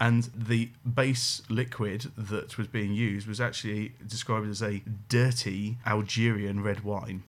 And the base liquid that was being used was actually described as a dirty Algerian red wine.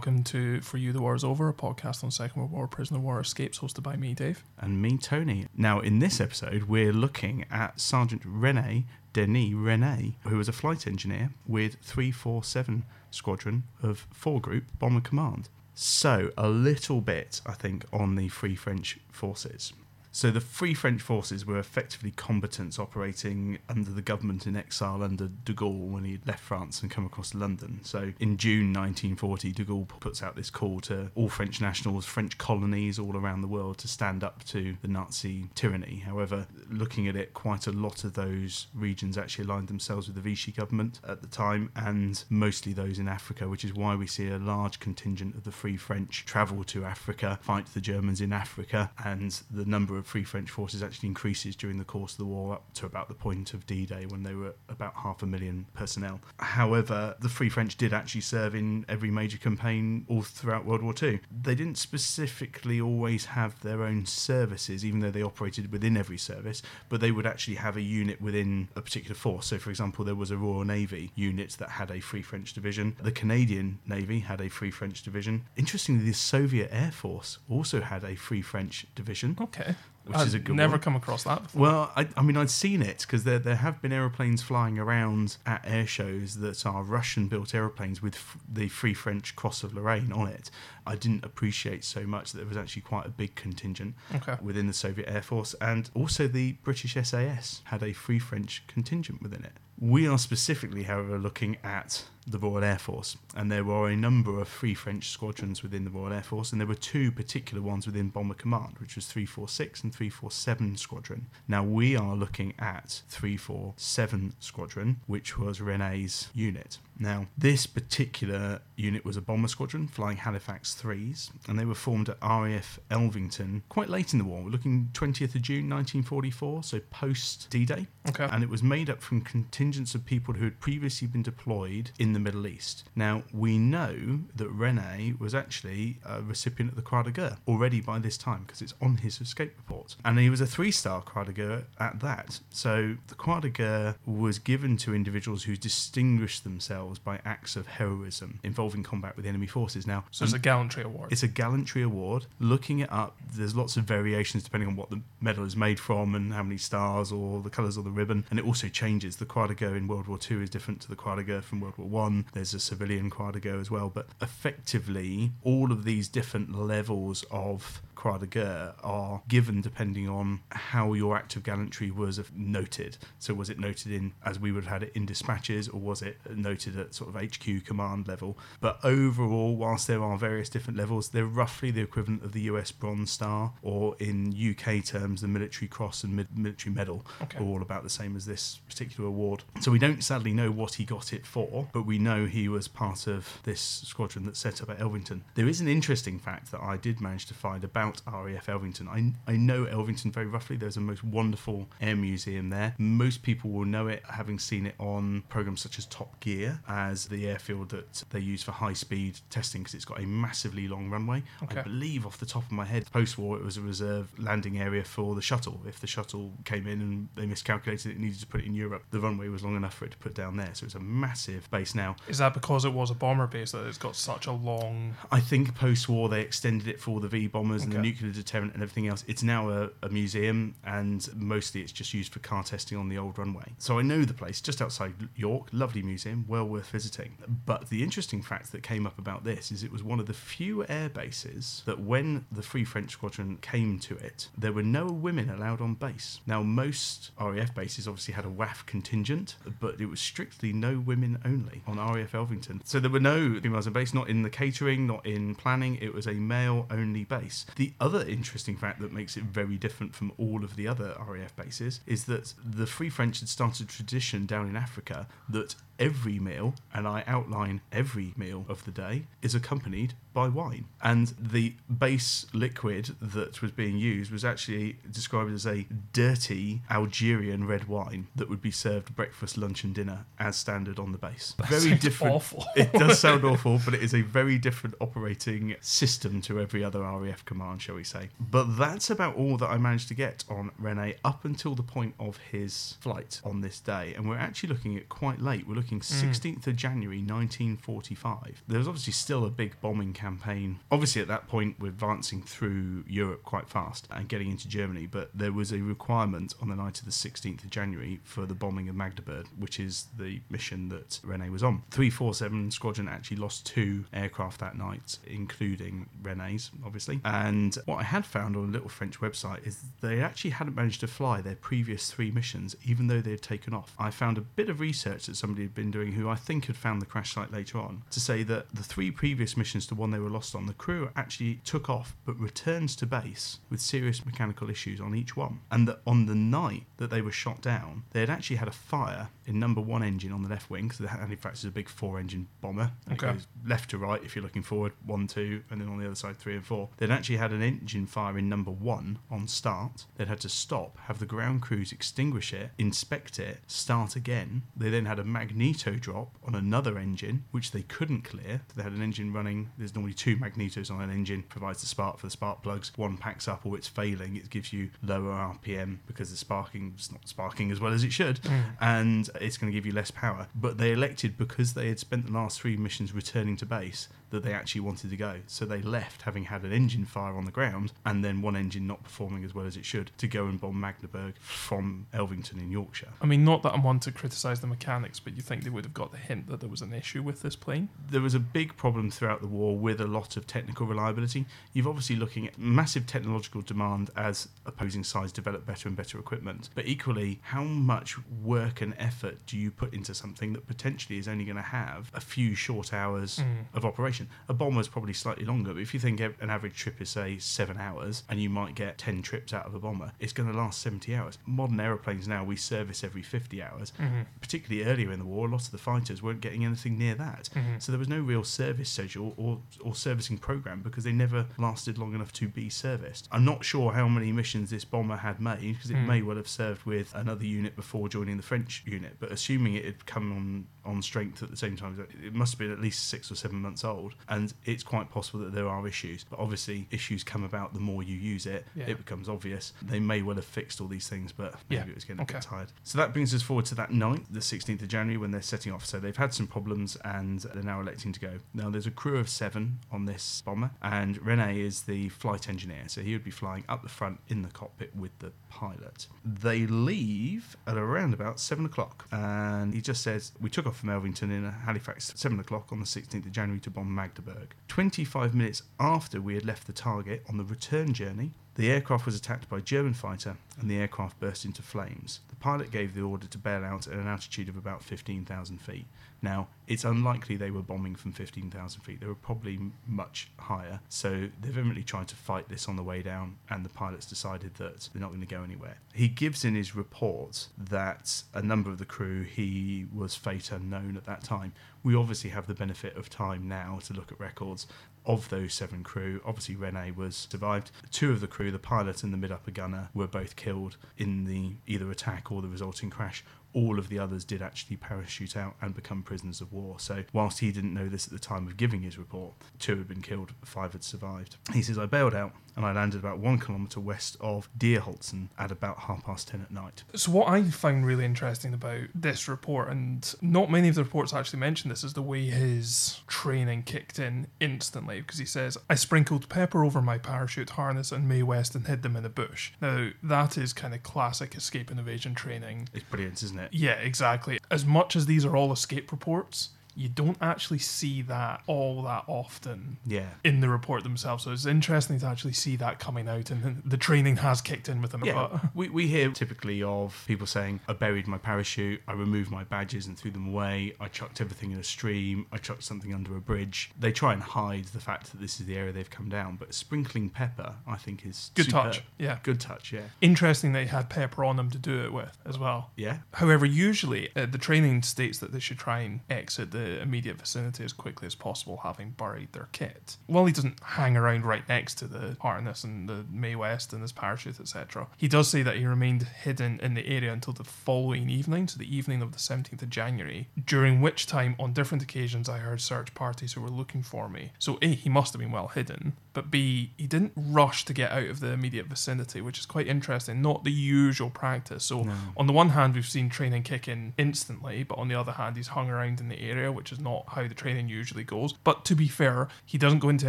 Welcome to For You the War is Over, a podcast on Second World War prisoner war escapes, hosted by me, Dave. and me, Tony. Now, in this episode, we're looking at Sergeant Rene Denis Rene, who was a flight engineer with 347 Squadron of 4 Group Bomber Command. So, a little bit, I think, on the Free French Forces. So, the Free French Forces were effectively combatants operating under the government in exile under de Gaulle when he left France and come across London. So, in June 1940, de Gaulle puts out this call to all French nationals, French colonies all around the world to stand up to the Nazi tyranny. However, looking at it, quite a lot of those regions actually aligned themselves with the Vichy government at the time, and mostly those in Africa, which is why we see a large contingent of the Free French travel to Africa, fight the Germans in Africa, and the number Free French forces actually increases during the course of the war up to about the point of D Day when they were about half a million personnel. However, the Free French did actually serve in every major campaign all throughout World War II. They didn't specifically always have their own services, even though they operated within every service, but they would actually have a unit within a particular force. So, for example, there was a Royal Navy unit that had a Free French division. The Canadian Navy had a Free French division. Interestingly, the Soviet Air Force also had a Free French division. Okay. Which I've is a good never one. come across that before. Well, I, I mean, I'd seen it because there, there have been aeroplanes flying around at air shows that are Russian built aeroplanes with f- the Free French Cross of Lorraine on it. I didn't appreciate so much that there was actually quite a big contingent Okay. within the Soviet Air Force, and also the British SAS had a Free French contingent within it. We are specifically, however, looking at the Royal Air Force, and there were a number of Free French squadrons within the Royal Air Force, and there were two particular ones within Bomber Command, which was 346 and 347 Squadron. Now we are looking at 347 Squadron, which was Rene's unit. Now, this particular unit was a bomber squadron flying Halifax 3s, and they were formed at RAF Elvington quite late in the war. We're looking 20th of June 1944, so post D Day. Okay. And it was made up from contingents of people who had previously been deployed in the Middle East. Now, we know that Rene was actually a recipient of the Croix de Guerre already by this time because it's on his escape report. And he was a three star Croix de Guerre at that. So the Croix de Guerre was given to individuals who distinguished themselves by acts of heroism involving combat with enemy forces. Now, so it's a um, gallantry award. it's a gallantry award. Looking it up, there's lots of variations depending on what the medal is made from and how many stars or the colours of the ribbon. And it also changes. The Croix de Guerre in World War II is different to the Croix de Guerre from World War One. There's a civilian Croix de Guerre as well. But effectively, all of these different levels of Croix de Guerre are given depending on how your act of gallantry was noted. So, was it noted in, as we would have had it, in dispatches, or was it noted at sort of HQ command level? But overall, whilst there are various different levels, they're roughly the equivalent of the US Bronze Star, or in UK terms, the Military Cross and Mid- Military Medal Okay. are all about the same as this particular award. So, we don't sadly know what he got it for, but we know he was part of this squadron that set up at Elvington. There is an interesting fact that I did manage to find about RAF Elvington. I, I know Elvington very roughly. There's a most wonderful air museum there. Most people will know it having seen it on programs such as Top Gear as the airfield that they use for high speed testing because it's got a massively long runway. I believe off the top of my head, post war, it was a reserve landing area for the shuttle. If the shuttle came in and they miscalculated it, needed to put it in Europe, the runway was long enough for it to put down there. So it's a massive base now. Is that because it was a bomber base that it's got such a long. I think post war they extended it for the V bombers and Okay. nuclear deterrent and everything else. It's now a, a museum and mostly it's just used for car testing on the old runway. So I know the place just outside York, lovely museum, well worth visiting. But the interesting fact that came up about this is it was one of the few air bases that when the Free French Squadron came to it, there were no women allowed on base. Now, most RAF bases obviously had a WAAF contingent, but it was strictly no women only on RAF Elvington. So there were no females on base, not in the catering, not in planning. It was a male only base. The other interesting fact that makes it very different from all of the other RAF bases is that the Free French had started a tradition down in Africa that every meal, and I outline every meal of the day, is accompanied by wine. And the base liquid that was being used was actually described as a dirty Algerian red wine that would be served breakfast, lunch, and dinner as standard on the base. That very different. awful. it does sound awful, but it is a very different operating system to every other RAF command, shall we say. But that's about all that I managed to get on Rene up until the point of his flight on this day. And we're actually looking at quite late. We're looking 16th mm. of January 1945. There was obviously still a big bombing campaign. Obviously, at that point, we're advancing through Europe quite fast and getting into Germany, but there was a requirement on the night of the 16th of January for the bombing of Magdeburg, which is the mission that Rene was on. 347 Squadron actually lost two aircraft that night, including Rene's, obviously. And what I had found on a little French website is they actually hadn't managed to fly their previous three missions, even though they had taken off. I found a bit of research that somebody had been doing who I think had found the crash site later on to say that the three previous missions to one they were lost on, the crew actually took off but returned to base with serious mechanical issues on each one. And that on the night that they were shot down, they had actually had a fire in number one engine on the left wing, because the Halifax is a big four engine bomber. Okay. It goes left to right if you're looking forward, one, two, and then on the other side, three and four. They'd actually had an engine fire in number one on start. They'd had to stop, have the ground crews extinguish it, inspect it, start again. They then had a magneto drop on another engine, which they couldn't clear. They had an engine running. There's normally two magnetos on an engine, provides the spark for the spark plugs. One packs up or it's failing. It gives you lower RPM because the sparking's not sparking as well as it should mm. and it's going to give you less power. But they elected because they had spent the last three missions returning to base that they actually wanted to go. So they left having had an engine fire on the ground and then one engine not performing as well as it should to go and bomb Magdeburg from Elvington in Yorkshire. I mean, not that I'm one to criticise the mechanics, but you think they would have got the hint that there was an issue with this plane? there was a big problem throughout the war with a lot of technical reliability. You've obviously looking at massive technological demand as opposing sides develop better and better equipment. But equally, how much work and effort do you put into something that potentially is only going to have a few short hours mm. of operation? A bomber is probably slightly longer, but if you think an average trip is say seven hours and you might get 10 trips out of a bomber, it's going to last 70 hours. Modern aeroplanes now we service every 50 hours mm-hmm. particularly earlier in the war, a lot of the fighters weren't getting anything near that. Mm-hmm. So there was no real service schedule or, or servicing program because they never lasted long enough to be serviced. I'm not sure how many missions this bomber had made because it mm. may well have served with another unit before joining the French unit, but assuming it had come on, on strength at the same time, it must have been at least six or seven months old. And it's quite possible that there are issues, but obviously, issues come about the more you use it, Yeah. it becomes obvious. They may well have fixed all these things, but maybe Yeah. it was getting a bit tired. So that brings us forward to that night, the 16th of January, when they're setting off. So they've had some problems and they're now electing to go. Now, there's a crew of seven on this bomber, and Rene is the flight engineer. So he would be flying up the front in the cockpit with the pilot. They leave at around about seven o'clock, and he just says, We took off from Elvington in Halifax seven o'clock on the 16th of January to bomb Magdeburg. 25 minutes after we had left the target on the return journey, the aircraft was attacked by a German fighter and the aircraft burst into flames. The pilot gave the order to bail out at an altitude of about 15,000 feet. Now, it's unlikely they were bombing from 15,000 feet. They were probably much higher. So they've evidently tried to fight this on the way down, and the pilots decided that they're not going to go anywhere. He gives in his report that a number of the crew, he was fate unknown at that time. We obviously have the benefit of time now to look at records of those seven crew. Obviously, Rene was survived. Two of the crew, the pilot and the mid upper gunner, were both killed in the either attack or the resulting crash. All of the others did actually parachute out and become prisoners of war. So, whilst he didn't know this at the time of giving his report, two had been killed, five had survived. He says, I bailed out and I landed about one kilometre west of Deerholzen at about half past ten at night. So what I find really interesting about this report, and not many of the reports actually mention this, is the way his training kicked in instantly. Because he says, "I sprinkled pepper over my parachute harness and Mae West and hid them in a bush." Now that is kind of classic escape and evasion training. It's brilliant, isn't it? Yeah, exactly. As much as these are all escape reports. You don't actually see that all that often Yeah. in the report themselves. So it's interesting to actually see that coming out, and the training has kicked in with them. Yeah, But we, we hear typically of people saying, I buried my parachute, I removed my badges and threw them away, I chucked everything in a stream, I chucked something under a bridge. They try and hide the fact that this is the area they've come down, but sprinkling pepper, I think, is good superb. touch. Yeah. Good touch, yeah. Interesting they had pepper on them to do it with as well. Yeah? However, usually uh, the training states that they should try and exit the immediate vicinity as quickly as possible, having buried their kit. While he doesn't hang around right next to the harness and the Mae West and his parachute, etc., he does say that he remained hidden in the area until the following evening, so the evening of the 17th of January, during which time, on different occasions, I heard search parties who were looking for me. So, A, he must have been well hidden, but B, he didn't rush to get out of the immediate vicinity, which is quite interesting, not the usual practice. So, No. on the one hand, we've seen training kick in instantly, but on the other hand, he's hung around in the area, which is not how the training usually goes. But to be fair, he doesn't go into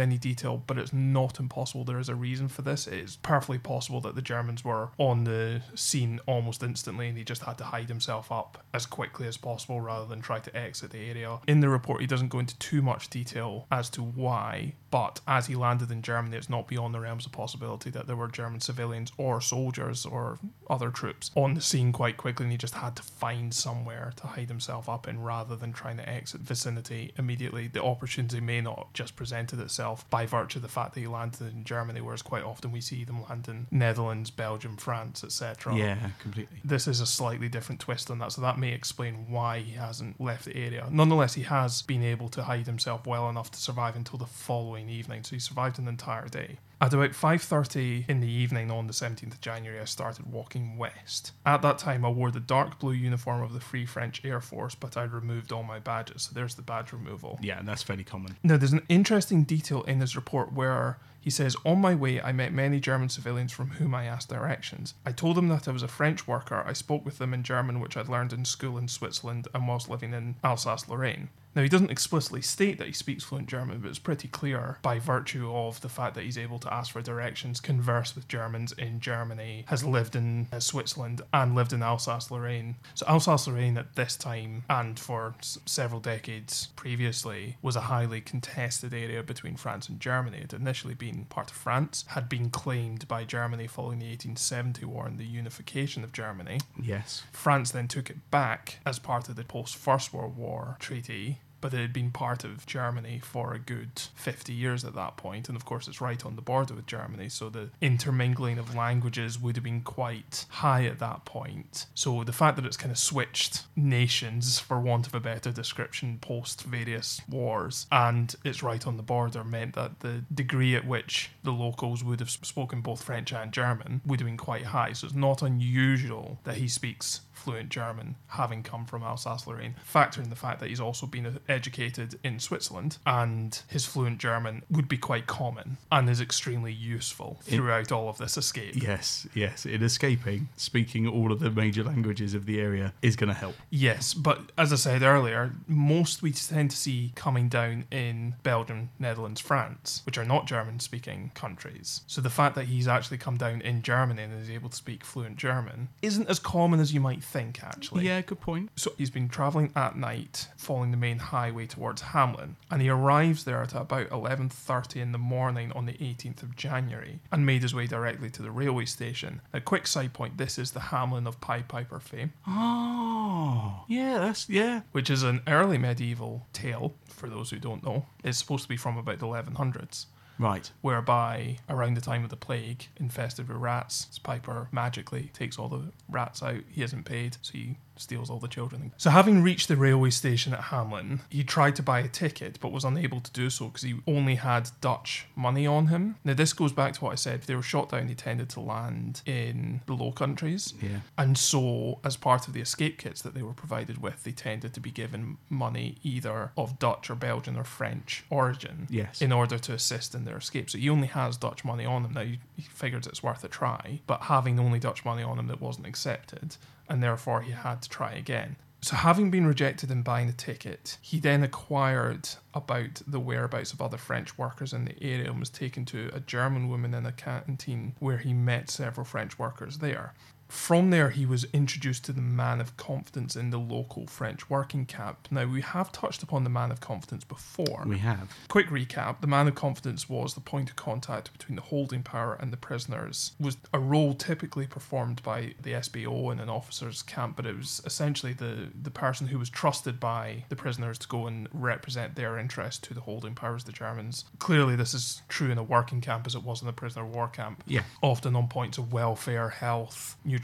any detail, but it's not impossible. There is a reason for this. It is perfectly possible that the Germans were on the scene almost instantly and he just had to hide himself up as quickly as possible rather than try to exit the area. In the report, he doesn't go into too much detail as to why, but as he landed in Germany, it's not beyond the realms of possibility that there were German civilians or soldiers or other troops on the scene quite quickly, and he just had to find somewhere to hide himself up in rather than trying to exit vicinity immediately. The opportunity may not just presented itself by virtue of the fact that he landed in Germany, whereas quite often we see them land in Netherlands, Belgium, France, etc. Yeah, completely. This is a slightly different twist on that, so that may explain why he hasn't left the area. Nonetheless, he has been able to hide himself well enough to survive until the following evening, so he survived an entire day. At about 5:30 in the evening on the 17th of January, I started walking west. At that time, I wore the dark blue uniform of the Free French Air Force, but I'd removed all my badges. So there's the badge removal. Yeah, and that's fairly common. Now, there's an interesting detail in his report where he says, On my way, I met many German civilians from whom I asked directions. I told them that I was a French worker. I spoke with them in German, which I'd learned in school in Switzerland and whilst living in Alsace Lorraine. Now, he doesn't explicitly state that he speaks fluent German, but it's pretty clear by virtue of the fact that he's able to ask for directions, converse with Germans in Germany, has lived in uh, Switzerland, and lived in Alsace Lorraine. So, Alsace Lorraine at this time and for s- several decades previously was a highly contested area between France and Germany. It had initially been part of France, had been claimed by Germany following the 1870 war and the unification of Germany. Yes. France then took it back as part of the post First World War treaty. But it had been part of Germany for a good 50 years at that point, and of course it's right on the border with Germany, so the intermingling of languages would have been quite high at that point. So the fact that it's kind of switched nations, for want of a better description, post various wars, and it's right on the border meant that the degree at which the locals would have spoken both French and German would have been quite high. So it's not unusual that he speaks fluent German, having come from Alsace Lorraine. Factor in the fact that he's also been educated in Switzerland, and his fluent German would be quite common and is extremely useful throughout all of this escape. Yes, yes. In escaping, speaking all of the major languages of the area is going to help. Yes, but as I said earlier, most we tend to see coming down in Belgium, Netherlands, France, which are not German speaking countries. So the fact that he's actually come down in Germany and is able to speak fluent German isn't as common as you might think, actually. Yeah, good point. So he's been travelling at night, following the main highway towards Hamelin, and he arrives there at about 11:30 in the morning on the 18th of January, and made his way directly to the railway station. A quick side point: this is the Hamelin of Pied Piper fame, Oh, yeah, that's, yeah. which is an early medieval tale. For those who don't know, it's supposed to be from about the 1100s. Right. Whereby, around the time of the plague, infested with rats, Piper magically takes all the rats out. He isn't paid, so he steals all the children. So, having reached the railway station at Hamelin, he tried to buy a ticket but was unable to do so because he only had Dutch money on him. Now, this goes back to what I said if they were shot down, they tended to land in the Low Countries. Yeah. And so, as part of the escape kits that they were provided with, they tended to be given money either of Dutch or Belgian or French origin Yes. in order to assist in their escape. So he only has Dutch money on him now. He he figures it's worth a try, but having only Dutch money on him that wasn't accepted, and therefore he had to try again. So, having been rejected in buying the ticket, he then acquired about the whereabouts of other French workers in the area and was taken to a German woman in a canteen where he met several French workers there. From there, he was introduced to the man of confidence in the local French working camp. Now, we have touched upon the man of confidence before. We have. Quick recap the man of confidence was the point of contact between the holding power and the prisoners, was a role typically performed by the SBO in an officer's camp, but it was essentially the, the person who was trusted by the prisoners to go and represent their interest to the holding powers, the Germans. Clearly, this is true in a working camp as it was in a prisoner of war camp. Yeah. Often on points of welfare, health, nutrition,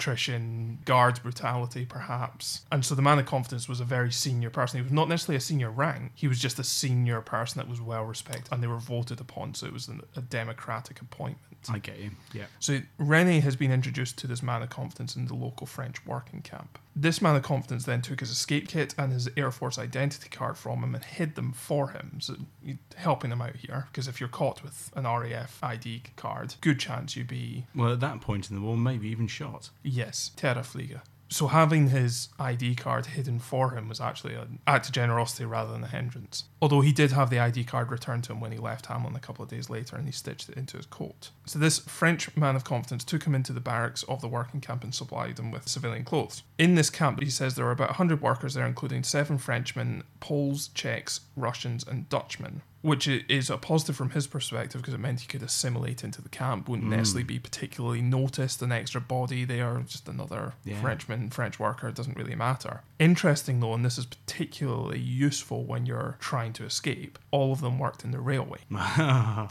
guards brutality, perhaps. And so the man of confidence was a very senior person. He was not necessarily a senior rank, he was just a senior person that was well respected and they were voted upon. So it was an, a democratic appointment. I get you. Yeah. So Rene has been introduced to this man of confidence in the local French working camp. This man of confidence then took his escape kit and his Air Force identity card from him and hid them for him, so helping him out here. Because if you're caught with an RAF ID card, good chance you'd be Well, at that point in the war, maybe even shot. Yes, Terrorflieger. So having his ID card hidden for him was actually an act of generosity rather than a hindrance. Although he did have the ID card returned to him when he left Hamelin a couple of days later and he stitched it into his coat. So this French man of confidence took him into the barracks of the working camp and supplied him with civilian clothes. In this camp, he says there were about 100 workers there, including seven Frenchmen, Poles, Czechs, Russians, and Dutchmen. Which is a positive from his perspective because it meant he could assimilate into the camp, wouldn't hmm. necessarily be particularly noticed, an extra body there, just another Yeah. Frenchman, French worker, doesn't really matter. Interesting though, and this is particularly useful when you're trying to escape, all of them worked in the railway. and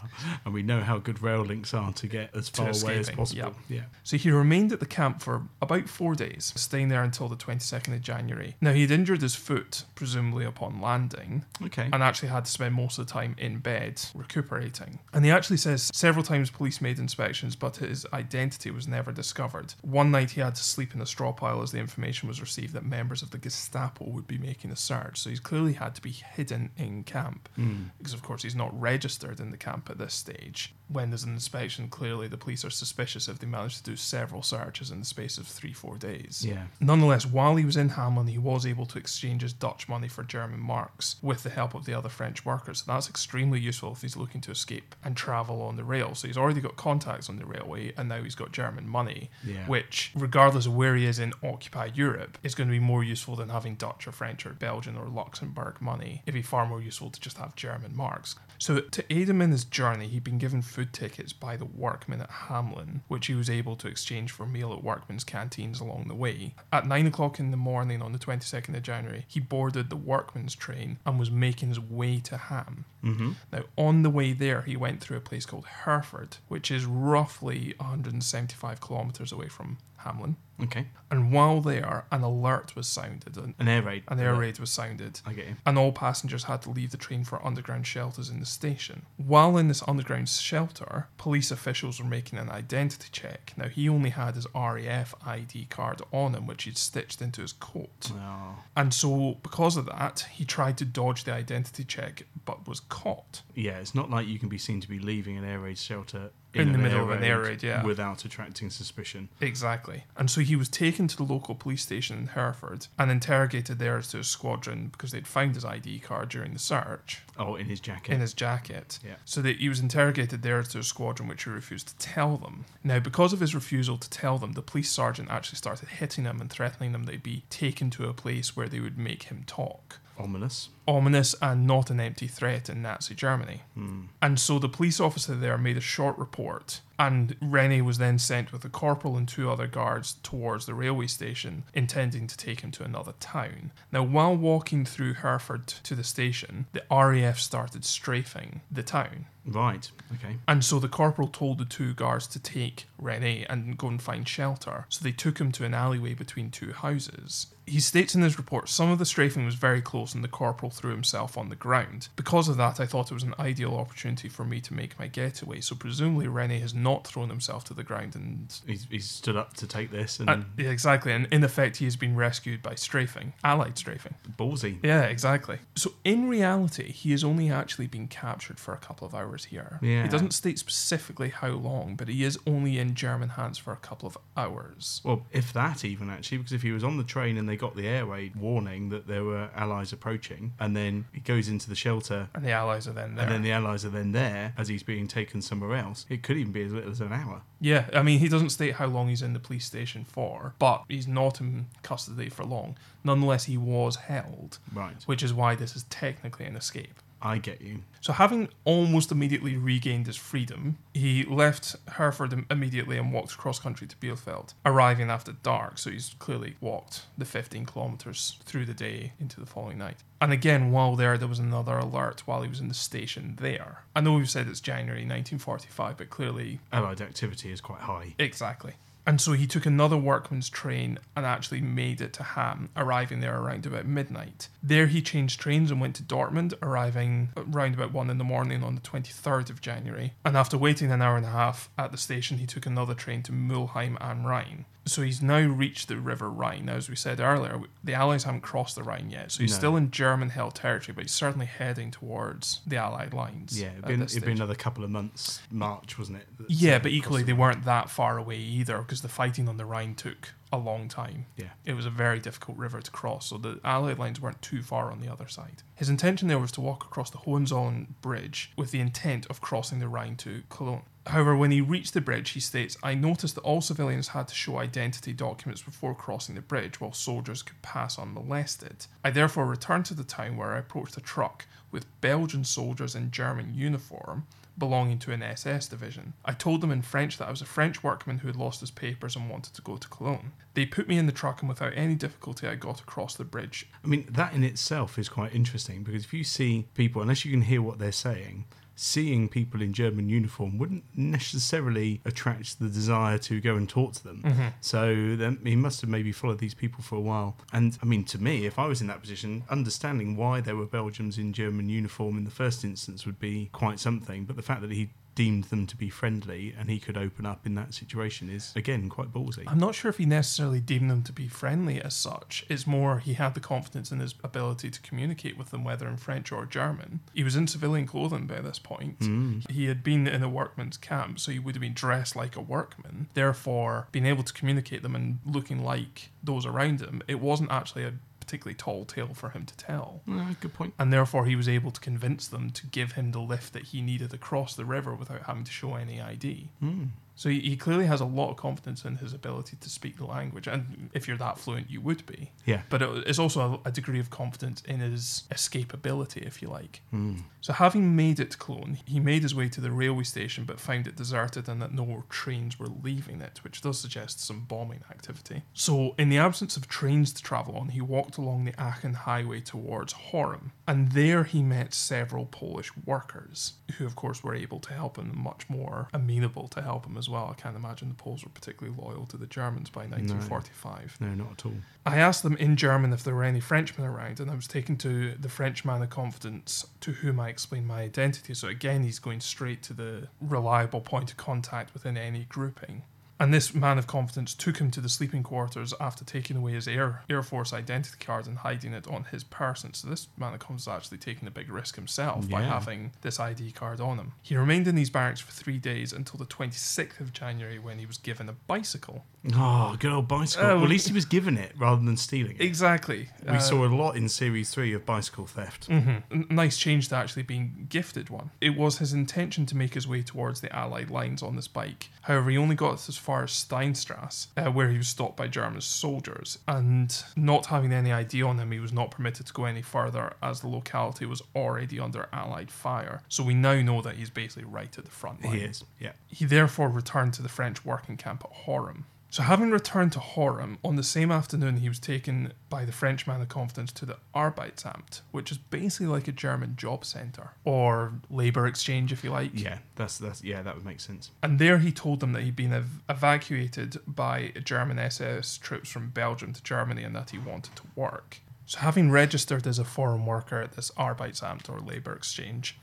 we know how good rail links are to get as far away as possible. Yeah. So he remained at the camp for about four days, staying there until the 22nd of January. Now, he'd injured his foot, presumably upon landing, Okay. and actually had to spend most of the time in bed recuperating. And he actually says several times police made inspections, but his identity was never discovered. One night he had to sleep in a straw pile as the information was received that members of the Gestapo would be making a search. So he's clearly had to be hidden in camp Mm. because, of course, he's not registered in the camp at this stage. When there's an inspection, clearly the police are suspicious if they manage to do several searches in the space of three, four days. Yeah. Nonetheless, while he was in Hamelin, he was able to exchange his Dutch money for German marks with the help of the other French workers. So that's extremely useful if he's looking to escape and travel on the rail. So he's already got contacts on the railway, and now he's got German money, Yeah. which, regardless of where he is in occupied Europe, is going to be more useful than having Dutch or French or Belgian or Luxembourg money. It'd be far more useful to just have German marks. So to aid him in his journey, he'd been given food tickets by the workmen at Hamelin, which he was able to exchange for meal at workmen's canteens along the way. At nine o'clock in the morning on the 22nd of January, he boarded the workmen's train and was making his way to Hamm. Mm-hmm. Now, on the way there, he went through a place called Herford, which is roughly 175 kilometres away from Hamelin. Okay. And while there, an alert was sounded, an, An air raid. an air raid was sounded I get you. and all passengers had to leave the train for underground shelters in the station. While in this underground shelter, police officials were making an identity check. Now, he only had his RAF ID card on him, which he'd stitched into his coat. Oh. And so, because of that, he tried to dodge the identity check but was caught. Yeah, it's not like you can be seen to be leaving an air raid shelter In the middle of an air raid, yeah. without attracting suspicion. Exactly. And so he was taken to the local police station in Herford and interrogated there as to his squadron because they'd found his ID card during the search. Oh, in his jacket. in his jacket. Yeah. So that he was interrogated there as to a squadron, which he refused to tell them. Now, because of his refusal to tell them, the police sergeant actually started hitting him and threatening them they'd be taken to a place where they would make him talk. Ominous. Ominous and not an empty threat in Nazi Germany. Hmm. And so the police officer there made a short report, and Rennie was then sent with a corporal and two other guards towards the railway station, intending to take him to another town. Now, while walking through Herford to the station, the RAF started strafing the town. Right. Okay. And so the corporal told the two guards to take Rene and go and find shelter. So they took him to an alleyway between two houses. He states in his report some of the strafing was very close and the corporal threw himself on the ground. Because of that, I thought it was an ideal opportunity for me to make my getaway. So presumably Rene has not thrown himself to the ground and. He's, he's stood up to take this and and- yeah, exactly. And in effect, he has been rescued by strafing, allied strafing. ballsy. Yeah, exactly. So in reality, he has only actually been captured for a couple of hours here. Yeah. He doesn't state specifically how long, but he is only in German hands for a couple of hours. Well, if that even actually, because if he was on the train and they got the airway warning that there were allies approaching, and then he goes into the shelter, And the allies are then there. and then the allies are then there as he's being taken somewhere else, it could even be as, little as an hour. Yeah, I mean, he doesn't state how long he's in the police station for, but he's not in custody for long. Nonetheless, he was held, Right. which is why this is technically an escape. I get you. So, having almost immediately regained his freedom, he left Herford immediately and walked cross country to Bielefeld, arriving after dark. So, he's clearly walked the 15 kilometres through the day into the following night. And again, while there, there was another alert while he was in the station there. I know we've said it's January 1945, but clearly, Allied activity is quite high. exactly. And so he took another workman's train and actually made it to Hamm, arriving there around about midnight. There he changed trains and went to Dortmund, arriving around about 1 in the morning on the 23rd of January. And after waiting an hour and a half at the station, he took another train to Mulheim am Rhein. So he's now reached the River Rhine. Now, as we said earlier, the Allies haven't crossed the Rhine yet, so he's No. still in German-held territory, but he's certainly heading towards the Allied lines. Yeah, it'd been, it'd been another couple of months March, wasn't it? Yeah, but equally, the they weren't that far away either because the fighting on the Rhine took a long time. Yeah. It was a very difficult river to cross, so the Allied lines weren't too far on the other side. His intention there was to walk across the Hohenzollern Bridge with the intent of crossing the Rhine to Cologne. However, when he reached the bridge, he states, I noticed that all civilians had to show identity documents before crossing the bridge, while soldiers could pass unmolested. I therefore returned to the town where I approached a truck with Belgian soldiers in German uniform belonging to an SS division. I told them in French that I was a French workman who had lost his papers and wanted to go to Cologne. They put me in the truck, and without any difficulty, I got across the bridge. I mean, that in itself is quite interesting because if you see people, unless you can hear what they're saying, seeing people in German uniform wouldn't necessarily attract the desire to go and talk to them. Mm-hmm. So then he must have maybe followed these people for a while. And I mean, to me, if I was in that position, understanding why there were Belgians in German uniform in the first instance would be quite something. But the fact that he deemed them to be friendly and he could open up in that situation is again quite ballsy. I'm not sure if he necessarily deemed them to be friendly as such. It's more he had the confidence in his ability to communicate with them, whether in French or German. He was in civilian clothing by this point. Mm. He had been in a workman's camp, so he would have been dressed like a workman. Therefore, being able to communicate them and looking like those around him, it wasn't actually a particularly tall tale for him to tell. Ah, good point. And therefore, he was able to convince them to give him the lift that he needed across the river without having to show any ID. Mm. So he, he clearly has a lot of confidence in his ability to speak the language, and if you're that fluent, you would be. Yeah. But it, it's also a, a degree of confidence in his escapability, if you like. Mm. So having made it to Cologne, he made his way to the railway station, but found it deserted and that no trains were leaving it, which does suggest some bombing activity. So, in the absence of trains to travel on, he walked along the Aachen highway towards Horrem, and there he met several Polish workers, who, of course, were able to help him, much more amenable to help him as well. I can't imagine the Poles were particularly loyal to the Germans by 1945. No, not at all. I asked them in German if there were any Frenchmen around, and I was taken to the French man of confidence to whom I explained my identity. So again, he's going straight to the reliable point of contact within any grouping. And this man of confidence took him to the sleeping quarters after taking away his Air, Air Force identity card and hiding it on his person. So this man of confidence is actually taking a big risk himself by having this ID card on him. He remained in these barracks for three days until the 26th of January when he was given a bicycle. Oh, good old bicycle. Oh. well, at least he was given it rather than stealing it. Exactly. We Uh, saw a lot in Series 3 of bicycle theft. Mhm. Nice change to actually being gifted one. It was his intention to make his way towards the Allied lines on this bike. However, he only got as far as Steinstrasse, uh, where he was stopped by German soldiers. And not having any ID on him, he was not permitted to go any further as the locality was already under Allied fire. So we now know that he's basically right at the front line. He is, yeah. He therefore returned to the French working camp at Horrem. So, having returned to Horrem, on the same afternoon, he was taken by the French man of confidence to the Arbeitsamt, which is basically like a German job centre or labour exchange, if you like. Yeah, that's that's yeah, that would make sense. And there he told them that he'd been ev- evacuated by German SS troops from Belgium to Germany and that he wanted to work. So, having registered as a foreign worker at this Arbeitsamt or labour exchange,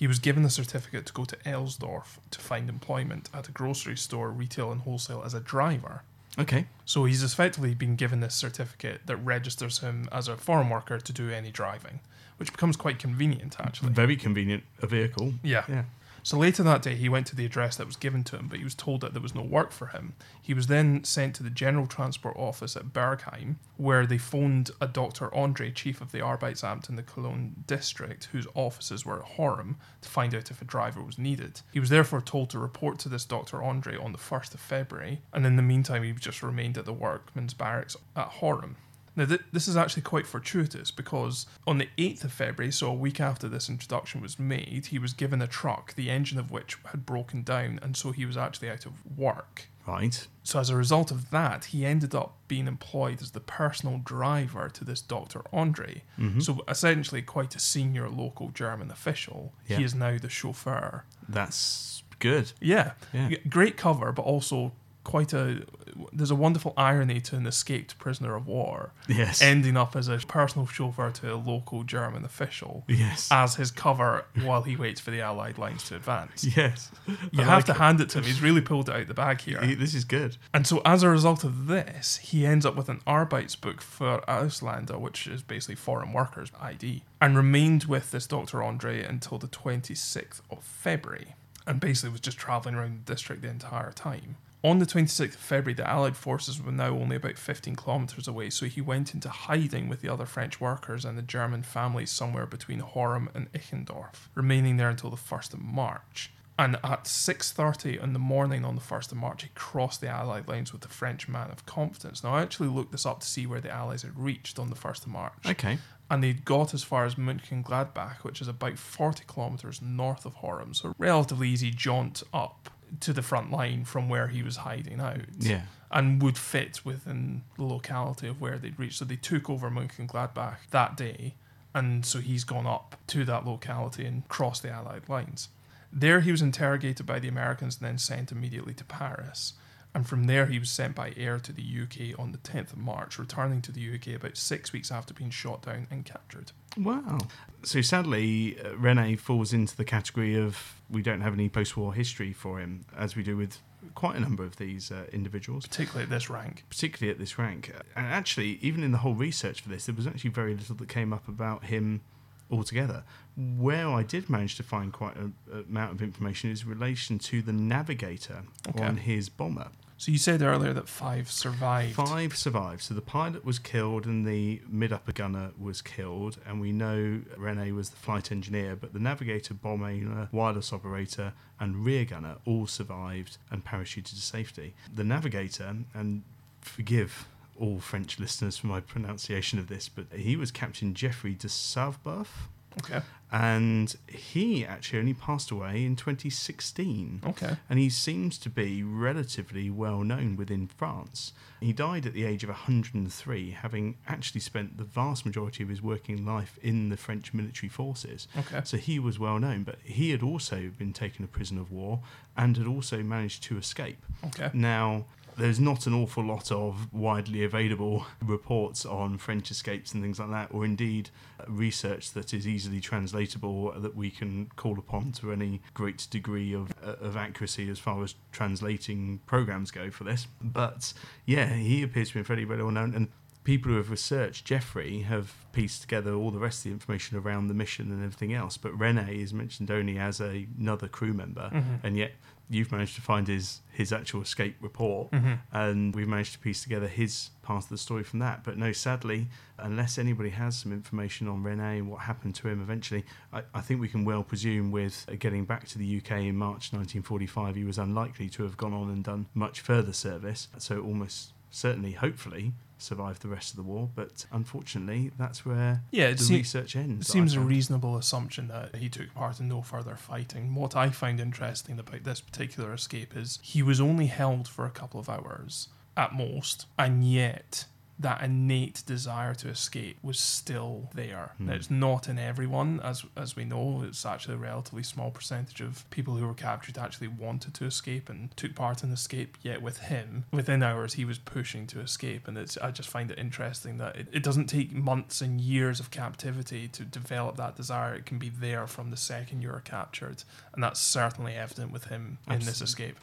he was given a certificate to go to Elsdorf to find employment at a grocery store, retail, and wholesale as a driver. Okay. So he's effectively been given this certificate that registers him as a foreign worker to do any driving, which becomes quite convenient actually. Very convenient a vehicle. Yeah. Yeah. So later that day, he went to the address that was given to him, but he was told that there was no work for him. He was then sent to the General Transport Office at Bergheim, where they phoned a Dr. Andre, chief of the Arbeitsamt in the Cologne district, whose offices were at Horrem, to find out if a driver was needed. He was therefore told to report to this Dr. Andre on the 1st of February, and in the meantime, he just remained at the workmen's barracks at Horrem. Now, th- this is actually quite fortuitous because on the 8th of February, so a week after this introduction was made, he was given a truck, the engine of which had broken down, and so he was actually out of work. Right. So, as a result of that, he ended up being employed as the personal driver to this Dr. Andre. Mm-hmm. So, essentially, quite a senior local German official. Yeah. He is now the chauffeur. That's good. Yeah. Yeah. Great cover, but also quite a. There's a wonderful irony to an escaped prisoner of war Yes. ending up as a personal chauffeur to a local German official yes. as his cover while he waits for the Allied lines to advance. yes. You I have like to hand it to him. He's really pulled it out the bag here. He- This is good. And so, as a result of this, he ends up with an Arbeitsbuch für Ausländer, which is basically foreign workers ID, and remained with this Dr. Andre until the 26th of February, and basically was just traveling around the district the entire time. On the 26th of February, the Allied forces were now only about 15 kilometres away, so he went into hiding with the other French workers and the German families somewhere between Horrem and Ichendorf, remaining there until the 1st of March. And at 6.30 in the morning on the 1st of March, he crossed the Allied lines with the French man of confidence. Now, I actually looked this up to see where the Allies had reached on the 1st of March. Okay. And they'd got as far as Mönchengladbach, which is about 40 kilometres north of Horrem. So, a relatively easy jaunt up to the front line from where he was hiding out Yeah. and would fit within the locality of where they'd reached. So they took over Mönchengladbach that day, and so he's gone up to that locality and crossed the Allied lines. There he was interrogated by the Americans and then sent immediately to Paris. And from there he was sent by air to the UK on the 10th of March, returning to the UK about six weeks after being shot down and captured. Wow. So sadly, uh, Rene falls into the category of we don't have any post-war history for him, as we do with quite a number of these uh, individuals, Particularly at this rank. particularly at this rank. And actually, even in the whole research for this, there was actually very little that came up about him altogether. Where I did manage to find quite a, a amount of information is in relation to the navigator Okay. on his bomber. So you said earlier that five survived. Five survived. So the pilot was killed and the mid upper gunner was killed. And we know Rene was the flight engineer, but the navigator, bomb bomber, wireless operator, and rear gunner all survived and parachuted to safety. The navigator, and forgive all French listeners for my pronunciation of this, but he was Captain Geoffrey de Sauvebeuf. Okay. And he actually only passed away in 2016 Okay. and he seems to be relatively well known within France. He died at the age of 103, having actually spent the vast majority of his working life in the French military forces. Okay. So he was well known, but he had also been taken a prisoner of war and had also managed to escape. Okay. Now, there's not an awful lot of widely available reports on French escapes and things like that, or indeed uh, research that is easily translatable that we can call upon to any great degree of, uh, of accuracy as far as translating programs go for this. But yeah, he appears to be fairly well known, and people who have researched Jeffrey have pieced together all the rest of the information around the mission and everything else. But Rene is mentioned only as a, another crew member, Mhm. and yet you've managed to find his his actual escape report, Mhm. and we've managed to piece together his part of the story from that. But no, sadly, unless anybody has some information on Rene and what happened to him eventually, I, I think we can well presume with uh, getting back to the UK in March 1945, he was unlikely to have gone on and done much further service. So almost certainly, hopefully, survived the rest of the war. But unfortunately, that's where Yeah, the se- research ends. It seems a reasonable assumption that he took part in no further fighting. What I find interesting about this particular escape is he was only held for a couple of hours at most, and yet that innate desire to escape was still there. Hmm. Now, it's not in everyone, as as we know. It's actually a relatively small percentage of people who were captured actually wanted to escape and took part in escape. Yet with him, within hours, he was pushing to escape, and it's I just find it interesting that it, it doesn't take months and years of captivity to develop that desire. It can be there from the second you're captured, and that's certainly evident with him in this escape.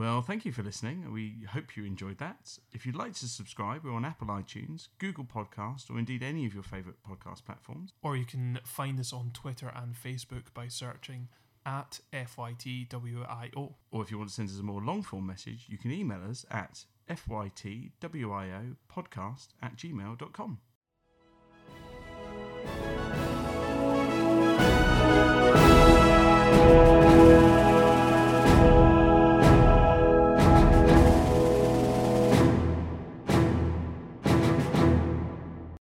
Well, thank you for listening. We hope you enjoyed that. If you'd like to subscribe, we're on Apple iTunes, Google Podcast, or indeed any of your favourite podcast platforms. Or you can find us on Twitter and Facebook by searching at FYTWIO. Or if you want to send us a more long form message, you can email us at fytwio podcast at gmail.com.